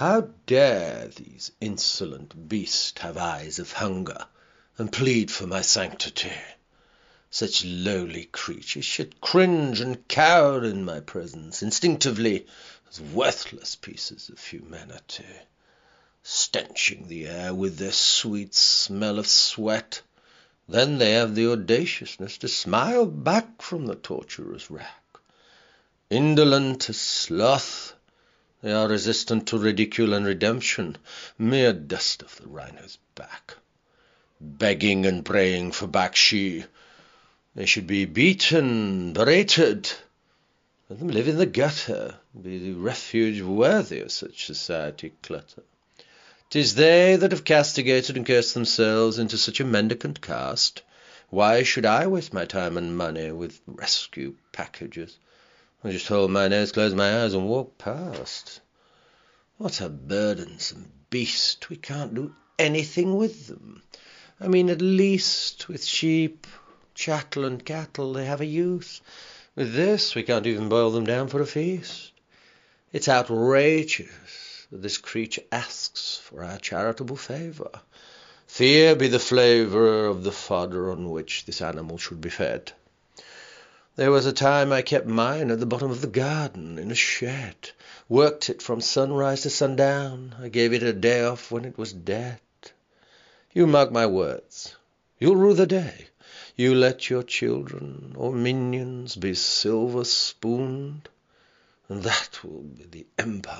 How dare these insolent beasts have eyes of hunger, and plead for my sanctity? Such lowly creatures should cringe and cower in my presence, instinctively, as worthless pieces of humanity, stenching the air with their sweet smell of sweat. Then they have the audaciousness to smile back from the torturer's rack. Indolent as sloth, they are resistant to ridicule and redemption, mere dust of the rhino's back. Begging and praying for Bakshee, they should be beaten, berated. Let them live in the gutter, be the refuge worthy of such society clutter. 'Tis they that have castigated and cursed themselves into such a mendicant caste. Why should I waste my time and money with rescue packages? I just hold my nose, close my eyes, and walk past. What a burdensome beast! We can't do anything with them. I mean, at least with sheep, chattel, and cattle they have a use. With this we can't even boil them down for a feast. It's outrageous that this creature asks for our charitable favour. Fear be the flavour of the fodder on which this animal should be fed. There was a time I kept mine at the bottom of the garden in a shed, worked it from sunrise to sundown. I gave it a day off when it was dead. You mark my words, you'll rue the day you let your children or minions be silver spooned, and that will be the empire.